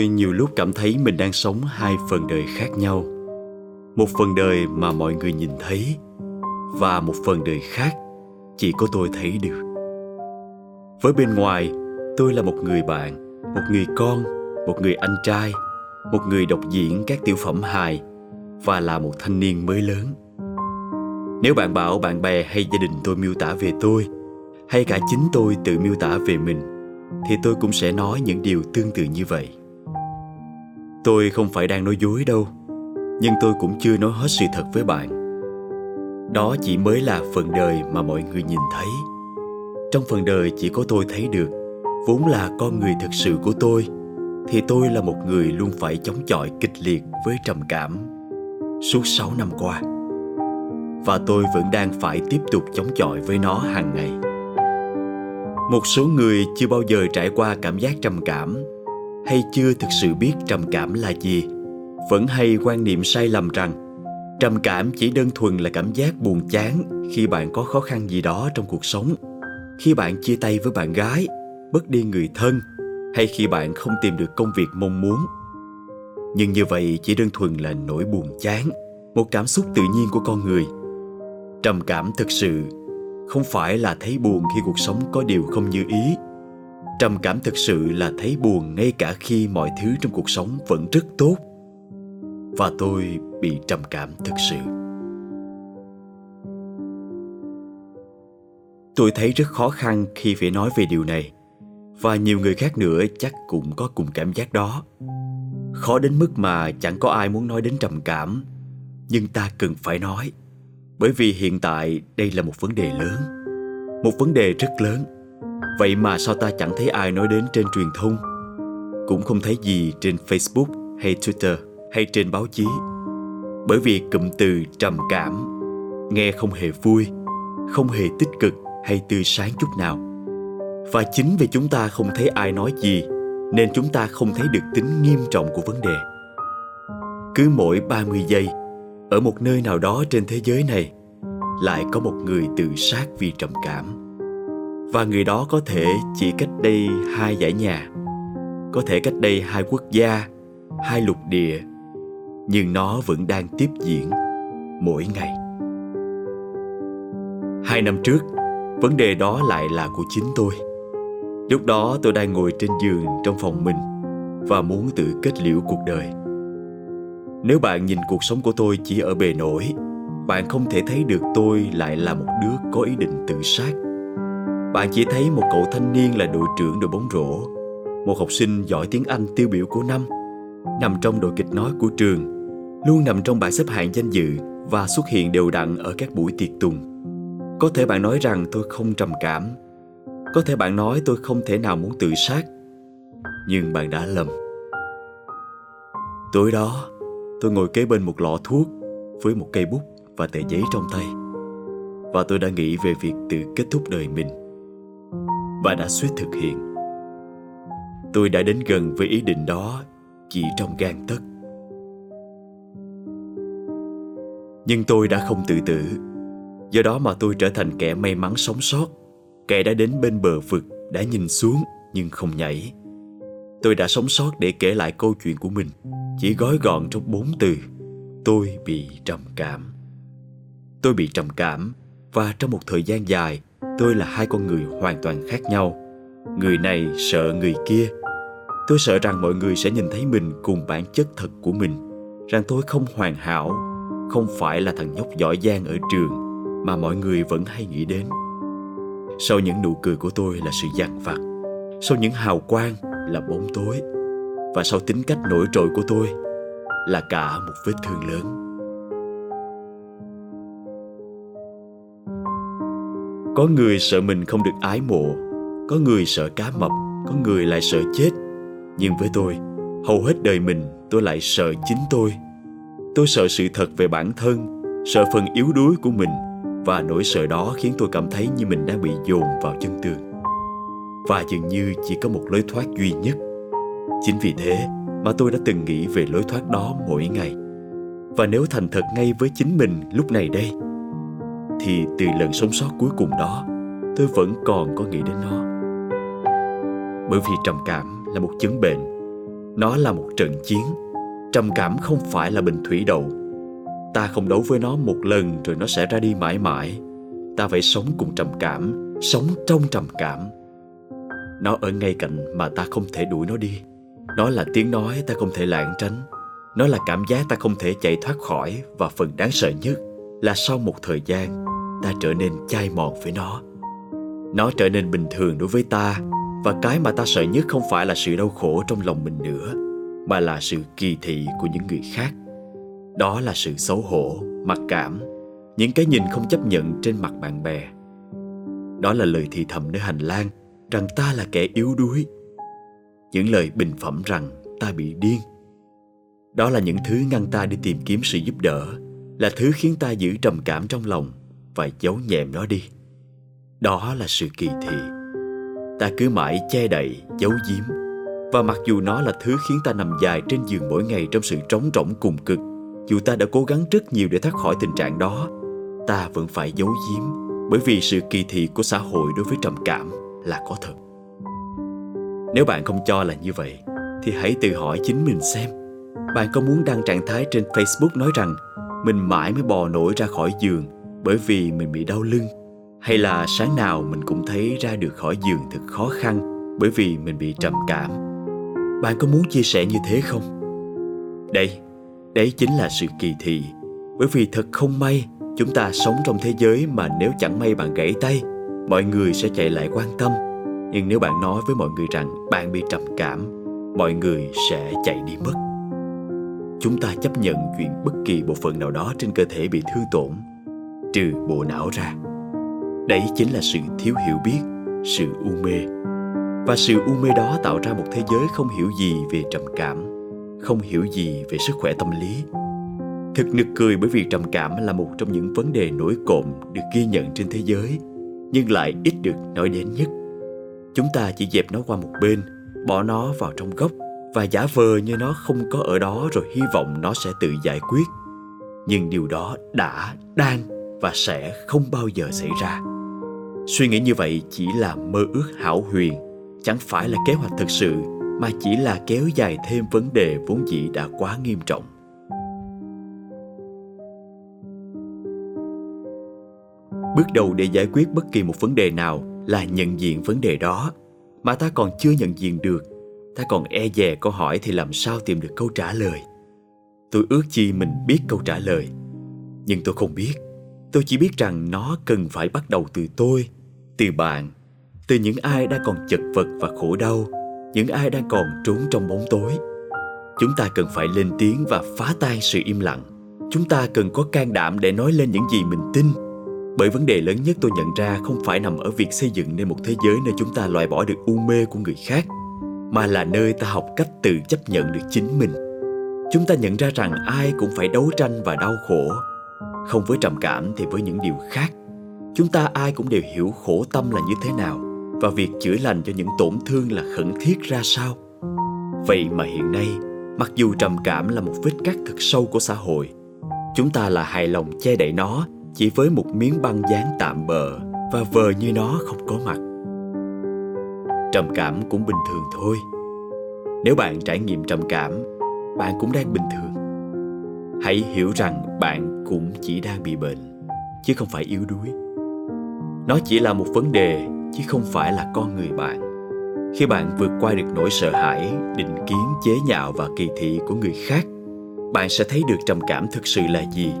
Tôi nhiều lúc cảm thấy mình đang sống hai phần đời khác nhau. Một phần đời mà mọi người nhìn thấy và một phần đời khác chỉ có tôi thấy được. Với bên ngoài, tôi là một người bạn, một người con, một người anh trai, một người đọc diễn các tiểu phẩm hài và là một thanh niên mới lớn. Nếu bạn bảo bạn bè hay gia đình tôi miêu tả về tôi, hay cả chính tôi tự miêu tả về mình, thì tôi cũng sẽ nói những điều tương tự như vậy. Tôi không phải đang nói dối đâu, nhưng tôi cũng chưa nói hết sự thật với bạn. Đó chỉ mới là phần đời mà mọi người nhìn thấy. Trong phần đời chỉ có tôi thấy được, vốn là con người thực sự của tôi, thì tôi là một người luôn phải chống chọi kịch liệt với trầm cảm suốt 6 năm qua. Và tôi vẫn đang phải tiếp tục chống chọi với nó hàng ngày. Một số người chưa bao giờ trải qua cảm giác trầm cảm hay chưa thực sự biết trầm cảm là gì? Vẫn hay quan niệm sai lầm rằng, trầm cảm chỉ đơn thuần là cảm giác buồn chán khi bạn có khó khăn gì đó trong cuộc sống. Khi bạn chia tay với bạn gái, mất đi người thân, hay khi bạn không tìm được công việc mong muốn. Nhưng như vậy chỉ đơn thuần là nỗi buồn chán, một cảm xúc tự nhiên của con người. Trầm cảm thực sự không phải là thấy buồn khi cuộc sống có điều không như ý trầm cảm thực sự là thấy buồn ngay cả khi mọi thứ trong cuộc sống vẫn rất tốt. Và tôi bị trầm cảm thực sự. Tôi thấy rất khó khăn khi phải nói về điều này. Và nhiều người khác nữa chắc cũng có cùng cảm giác đó. Khó đến mức mà chẳng có ai muốn nói đến trầm cảm. Nhưng ta cần phải nói. Bởi vì hiện tại đây là một vấn đề lớn. Một vấn đề rất lớn vậy mà sao ta chẳng thấy ai nói đến trên truyền thông? Cũng không thấy gì trên facebook hay twitter hay trên báo chí. Bởi vì cụm từ trầm cảm, nghe không hề vui, không hề tích cực hay tươi sáng chút nào. Và chính vì chúng ta không thấy ai nói gì, nên chúng ta không thấy được tính nghiêm trọng của vấn đề. Cứ mỗi 30 giây, ở một nơi nào đó trên thế giới này, lại có một người tự sát vì trầm cảm và người đó có thể chỉ cách đây hai dãy nhà. Có thể cách đây hai quốc gia, hai lục địa. Nhưng nó vẫn đang tiếp diễn mỗi ngày. Hai năm trước, vấn đề đó lại là của chính tôi. Lúc đó tôi đang ngồi trên giường trong phòng mình và muốn tự kết liễu cuộc đời. Nếu bạn nhìn cuộc sống của tôi chỉ ở bề nổi, bạn không thể thấy được tôi lại là một đứa có ý định tự sát bạn chỉ thấy một cậu thanh niên là đội trưởng đội bóng rổ một học sinh giỏi tiếng anh tiêu biểu của năm nằm trong đội kịch nói của trường luôn nằm trong bảng xếp hạng danh dự và xuất hiện đều đặn ở các buổi tiệc tùng. Có thể bạn nói rằng tôi không trầm cảm. Có thể bạn nói tôi không thể nào muốn tự sát. Nhưng bạn đã lầm. Tối đó, tôi ngồi kế bên một lọ thuốc với một cây bút và tờ giấy trong tay. Và tôi đã nghĩ về việc tự kết thúc đời mình. Và đã suýt thực hiện. Tôi đã đến gần với ý định đó chỉ trong gan tấc. nhưng tôi đã không tự tử. Do đó mà tôi trở thành kẻ may mắn sống sót. Kẻ đã đến bên bờ vực, đã nhìn xuống nhưng không nhảy. Tôi đã sống sót để kể lại câu chuyện của mình. Chỉ gói gọn trong bốn từ, tôi bị trầm cảm. Tôi bị trầm cảm và trong một thời gian dài tôi là hai con người hoàn toàn khác nhau. Người này sợ người kia. Tôi sợ rằng mọi người sẽ nhìn thấy mình cùng bản chất thật của mình, rằng tôi không hoàn hảo, không phải là thằng nhóc giỏi giang ở trường mà mọi người vẫn hay nghĩ đến. Sau những nụ cười của tôi là sự dằn vặt, sau những hào quang là bóng tối, và sau tính cách nổi trội của tôi là cả một vết thương lớn. Có người sợ mình không được ái mộ, có người sợ cá mập, có người lại sợ chết. Nhưng với tôi, hầu hết đời mình tôi lại sợ chính tôi. Tôi sợ sự thật về bản thân, sợ phần yếu đuối của mình, và nỗi sợ đó khiến tôi cảm thấy như mình đang bị dồn vào chân tường. Và dường như chỉ có một lối thoát duy nhất. Chính vì thế mà tôi đã từng nghĩ về lối thoát đó mỗi ngày. Và nếu thành thật ngay với chính mình lúc này đây thì từ lần sống sót cuối cùng đó, tôi vẫn còn có nghĩ đến nó. Bởi vì trầm cảm là một chứng bệnh. Nó là một trận chiến. Trầm cảm không phải là bình thủy đậu. Ta không đấu với nó một lần rồi nó sẽ ra đi mãi mãi. Ta phải sống cùng trầm cảm, sống trong trầm cảm. Nó ở ngay cạnh mà ta không thể đuổi nó đi. Nó là tiếng nói ta không thể lảng tránh. Nó là cảm giác ta không thể chạy thoát khỏi và phần đáng sợ nhất là sau một thời gian, ta trở nên chai mòn với nó. Nó trở nên bình thường đối với ta, và cái mà ta sợ nhất không phải là sự đau khổ trong lòng mình nữa, mà là sự kỳ thị của những người khác. Đó là sự xấu hổ, mặc cảm, những cái nhìn không chấp nhận trên mặt bạn bè. Đó là lời thì thầm nơi hành lang, rằng ta là kẻ yếu đuối. Những lời bình phẩm rằng ta bị điên. Đó là những thứ ngăn ta đi tìm kiếm sự giúp đỡ là thứ khiến ta giữ trầm cảm trong lòng và giấu nhẹm nó đi. Đó là sự kỳ thị. Ta cứ mãi che đậy, giấu giếm. Và mặc dù nó là thứ khiến ta nằm dài trên giường mỗi ngày trong sự trống rỗng cùng cực, dù ta đã cố gắng rất nhiều để thoát khỏi tình trạng đó, ta vẫn phải giấu giếm, bởi vì sự kỳ thị của xã hội đối với trầm cảm là có thật. Nếu bạn không cho là như vậy, thì hãy tự hỏi chính mình xem, bạn có muốn đăng trạng thái trên facebook nói rằng mình mãi mới bò nổi ra khỏi giường bởi vì mình bị đau lưng. Hay là sáng nào mình cũng thấy ra được khỏi giường thật khó khăn bởi vì mình bị trầm cảm. Bạn có muốn chia sẻ như thế không? Đây đấy chính là sự kỳ thị. Bởi vì thật không may, chúng ta sống trong thế giới mà nếu chẳng may bạn gãy tay, mọi người sẽ chạy lại quan tâm. Nhưng nếu bạn nói với mọi người rằng bạn bị trầm cảm, mọi người sẽ chạy đi mất chúng ta chấp nhận chuyện bất kỳ bộ phận nào đó trên cơ thể bị thương tổn, trừ bộ não ra. Đấy chính là sự thiếu hiểu biết, sự u mê. Và sự u mê đó tạo ra một thế giới không hiểu gì về trầm cảm, không hiểu gì về sức khỏe tâm lý. Thật nực cười bởi vì trầm cảm là một trong những vấn đề nổi cộm được ghi nhận trên thế giới, nhưng lại ít được nói đến nhất. Chúng ta chỉ dẹp nó qua một bên, bỏ nó vào trong góc và giả vờ như nó không có ở đó rồi hy vọng nó sẽ tự giải quyết. Nhưng điều đó đã, đang và sẽ không bao giờ xảy ra. Suy nghĩ như vậy chỉ là mơ ước hão huyền. Chẳng phải là kế hoạch thực sự, mà chỉ là kéo dài thêm vấn đề vốn dĩ đã quá nghiêm trọng. Bước đầu để giải quyết bất kỳ một vấn đề nào là nhận diện vấn đề đó, mà ta còn chưa nhận diện được ta còn e dè câu hỏi thì làm sao tìm được câu trả lời? Tôi ước chi mình biết câu trả lời. Nhưng tôi không biết. Tôi chỉ biết rằng nó cần phải bắt đầu từ tôi, từ bạn, từ những ai đang còn chật vật và khổ đau, những ai đang còn trốn trong bóng tối. Chúng ta cần phải lên tiếng và phá tan sự im lặng. Chúng ta cần có can đảm để nói lên những gì mình tin. Bởi vấn đề lớn nhất tôi nhận ra không phải nằm ở việc xây dựng nên một thế giới nơi chúng ta loại bỏ được u mê của người khác mà là nơi ta học cách tự chấp nhận được chính mình. Chúng ta nhận ra rằng ai cũng phải đấu tranh và đau khổ. Không với trầm cảm thì với những điều khác. Chúng ta ai cũng đều hiểu khổ tâm là như thế nào và việc chữa lành cho những tổn thương là khẩn thiết ra sao. Vậy mà hiện nay, mặc dù trầm cảm là một vết cắt thật sâu của xã hội, chúng ta là hài lòng che đậy nó chỉ với một miếng băng dán tạm bờ và vờ như nó không có mặt trầm cảm cũng bình thường thôi. Nếu bạn trải nghiệm trầm cảm, bạn cũng đang bình thường. Hãy hiểu rằng bạn cũng chỉ đang bị bệnh, chứ không phải yếu đuối. Nó chỉ là một vấn đề, chứ không phải là con người bạn. Khi bạn vượt qua được nỗi sợ hãi, định kiến, chế nhạo và kỳ thị của người khác, bạn sẽ thấy được trầm cảm thực sự là gì.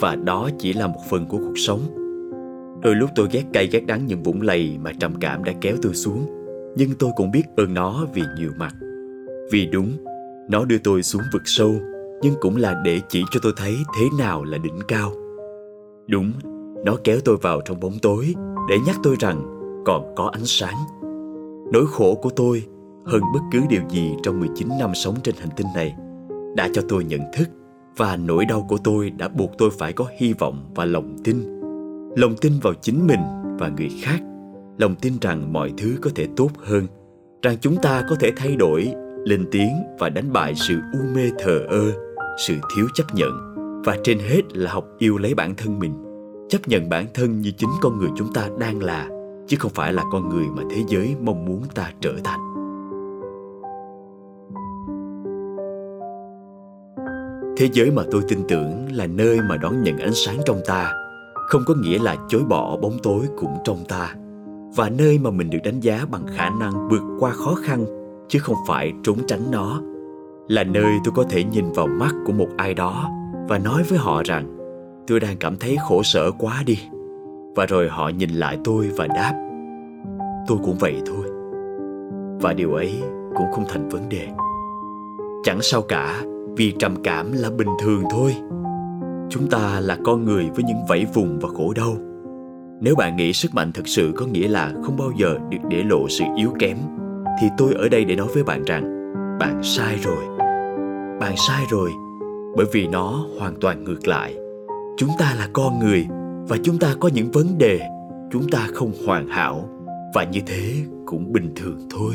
Và đó chỉ là một phần của cuộc sống. Đôi lúc tôi ghét cay ghét đắng những vũng lầy mà trầm cảm đã kéo tôi xuống nhưng tôi cũng biết ơn nó vì nhiều mặt vì đúng, nó đưa tôi xuống vực sâu, nhưng cũng là để chỉ cho tôi thấy thế nào là đỉnh cao đúng, nó kéo tôi vào trong bóng tối, để nhắc tôi rằng còn có ánh sáng. Nỗi khổ của tôi hơn bất cứ điều gì trong 19 năm sống trên hành tinh này, đã cho tôi nhận thức và nỗi đau của tôi đã buộc tôi phải có hy vọng và lòng tin. Lòng tin vào chính mình và người khác. Lòng tin rằng mọi thứ có thể tốt hơn, rằng chúng ta có thể thay đổi, lên tiếng và đánh bại sự u mê thờ ơ, sự thiếu chấp nhận. Và trên hết là học yêu lấy bản thân mình, chấp nhận bản thân như chính con người chúng ta đang là chứ không phải là con người mà thế giới mong muốn ta trở thành. Thế giới mà tôi tin tưởng là nơi mà đón nhận ánh sáng trong ta. Không có nghĩa là chối bỏ bóng tối cũng trong ta và nơi mà mình được đánh giá bằng khả năng vượt qua khó khăn, chứ không phải trốn tránh nó, là nơi tôi có thể nhìn vào mắt của một ai đó và nói với họ rằng, tôi đang cảm thấy khổ sở quá đi. Và rồi họ nhìn lại tôi và đáp, tôi cũng vậy thôi. Và điều ấy cũng không thành vấn đề. Chẳng sao cả, vì trầm cảm là bình thường thôi. Chúng ta là con người với những vẫy vùng và khổ đau nếu bạn nghĩ sức mạnh thực sự có nghĩa là không bao giờ được để lộ sự yếu kém, thì tôi ở đây để nói với bạn rằng, bạn sai rồi. Bạn sai rồi, bởi vì nó hoàn toàn ngược lại. Chúng ta là con người và chúng ta có những vấn đề chúng ta không hoàn hảo, và như thế cũng bình thường thôi.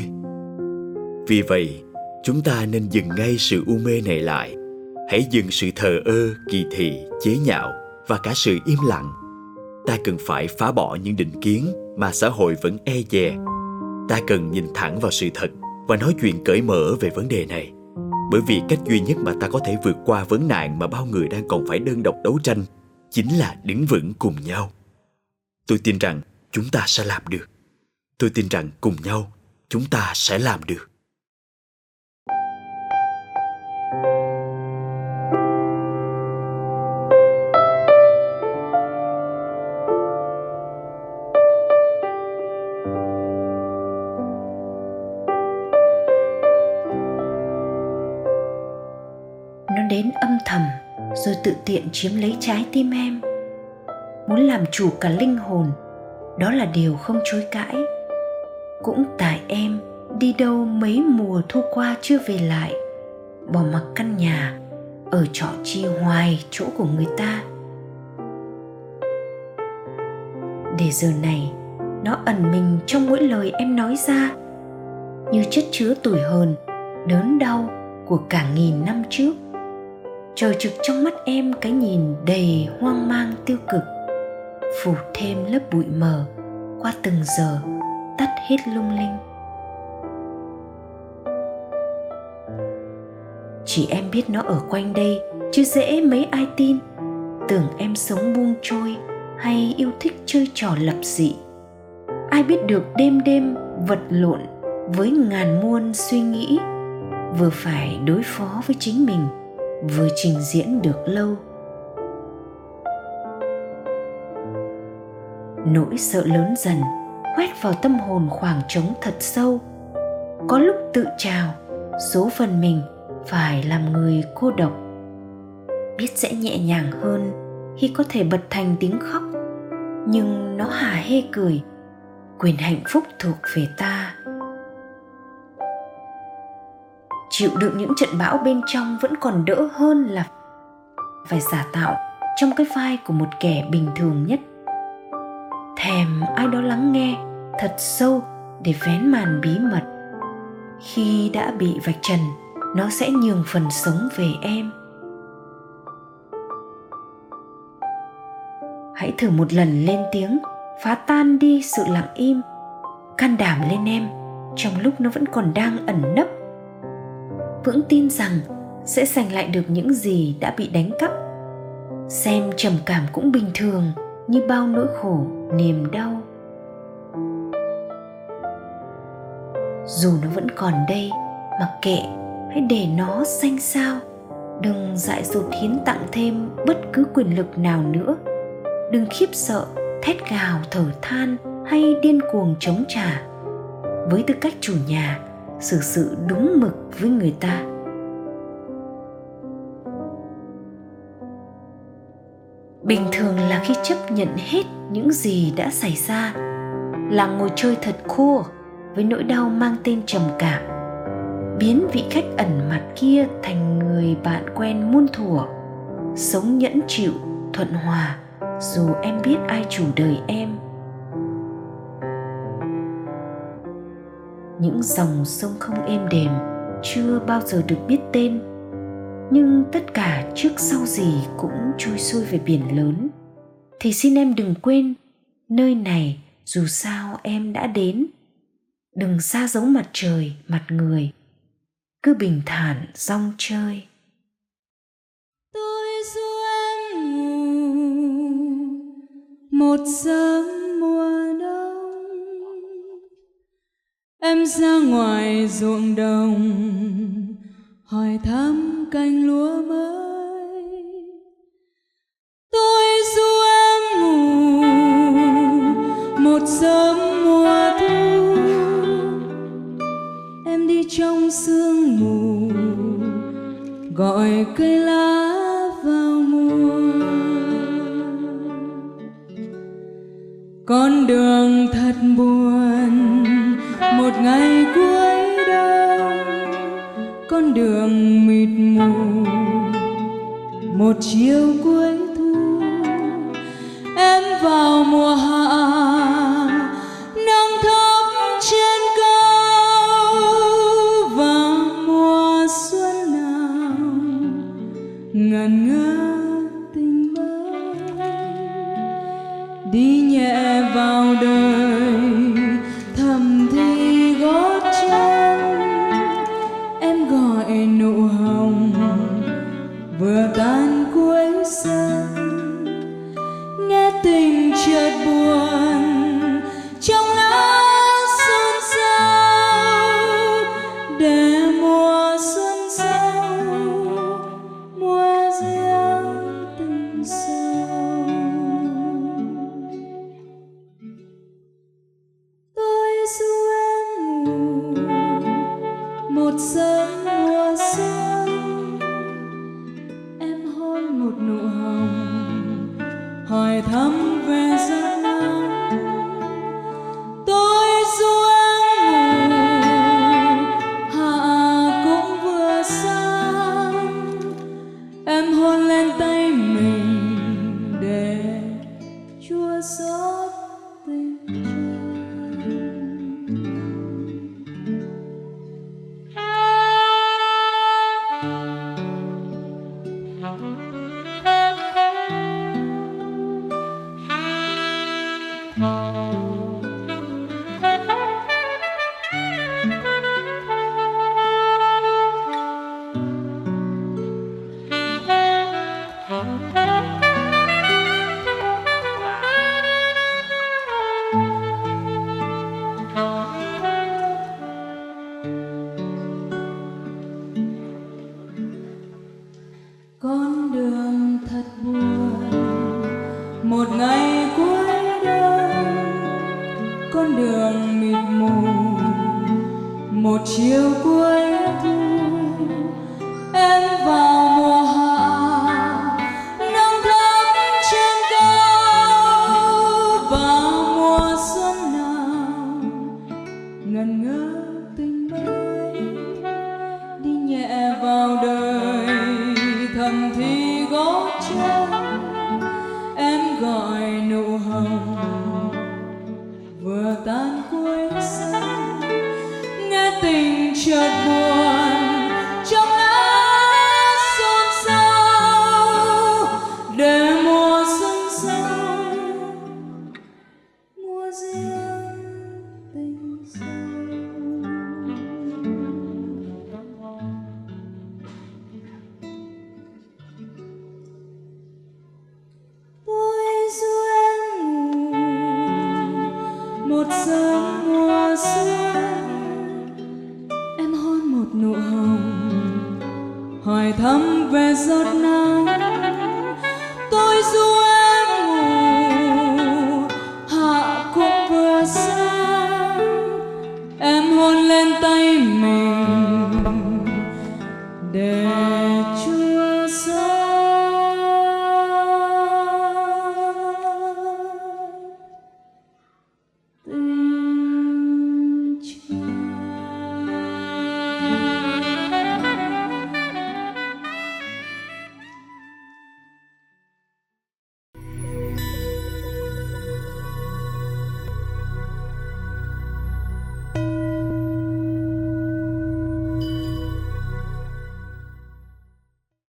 Vì vậy, chúng ta nên dừng ngay sự u mê này lại. Hãy dừng sự thờ ơ, kỳ thị, chế nhạo và cả sự im lặng ta cần phải phá bỏ những định kiến mà xã hội vẫn e dè. Ta cần nhìn thẳng vào sự thật và nói chuyện cởi mở về vấn đề này. Bởi vì cách duy nhất mà ta có thể vượt qua vấn nạn mà bao người đang còn phải đơn độc đấu tranh chính là đứng vững cùng nhau. Tôi tin rằng chúng ta sẽ làm được. Tôi tin rằng cùng nhau, chúng ta sẽ làm được. Đến âm thầm rồi tự tiện chiếm lấy trái tim em. Muốn làm chủ cả linh hồn, đó là điều không chối cãi. Cũng tại em đi đâu mấy mùa thu qua chưa về lại, bỏ mặc căn nhà ở trọ chi hoài chỗ của người ta. Để giờ này, nó ẩn mình trong mỗi lời em nói ra, như chất chứa tuổi hờn, đớn đau của cả nghìn năm trước trời trực trong mắt em cái nhìn đầy hoang mang tiêu cực. Phủ thêm lớp bụi mờ qua từng giờ, tắt hết lung linh. Chỉ em biết nó ở quanh đây, chứ dễ mấy ai tin. Tưởng em sống buông trôi hay yêu thích chơi trò lập dị. Ai biết được đêm đêm vật lộn với ngàn muôn suy nghĩ, vừa phải đối phó với chính mình vừa trình diễn được lâu. Nỗi sợ lớn dần, quét vào tâm hồn khoảng trống thật sâu. Có lúc tự trào, số phần mình phải làm người cô độc. Biết sẽ nhẹ nhàng hơn khi có thể bật thành tiếng khóc, nhưng nó hà hê cười. Quyền hạnh phúc thuộc về ta. Chịu đựng những trận bão bên trong vẫn còn đỡ hơn là phải giả tạo trong cái vai của một kẻ bình thường nhất. Thèm ai đó lắng nghe thật sâu để vén màn bí mật. Khi đã bị vạch trần, nó sẽ nhường phần sống về em. Hãy thử một lần lên tiếng, phá tan đi sự lặng im, can đảm lên em trong lúc nó vẫn còn đang ẩn nấp vững tin rằng sẽ giành lại được những gì đã bị đánh cắp. Xem trầm cảm cũng bình thường như bao nỗi khổ, niềm đau. Dù nó vẫn còn đây, mặc kệ, hãy để nó xanh sao đừng dại dột hiến tặng thêm bất cứ quyền lực nào nữa. Đừng khiếp sợ, thét gào thở than hay điên cuồng chống trả. Với tư cách chủ nhà xử sự đúng mực với người ta. Bình thường là khi chấp nhận hết những gì đã xảy ra, là ngồi chơi thật khô với nỗi đau mang tên trầm cảm, biến vị khách ẩn mặt kia thành người bạn quen muôn thuở, sống nhẫn chịu, thuận hòa, dù em biết ai chủ đời em. những dòng sông không êm đềm chưa bao giờ được biết tên. Nhưng tất cả trước sau gì cũng trôi xuôi về biển lớn. Thì xin em đừng quên, nơi này dù sao em đã đến. Đừng xa giấu mặt trời, mặt người, cứ bình thản rong chơi. Tôi du em ngủ một sớm muộn em ra ngoài ruộng đồng, hỏi thăm canh lúa mới. Tôi du em ngủ, một sớm mùa thu. Em đi trong sương mù, gọi cây ngần you. so con đường mịt mù. Một chiều cuối thu em vào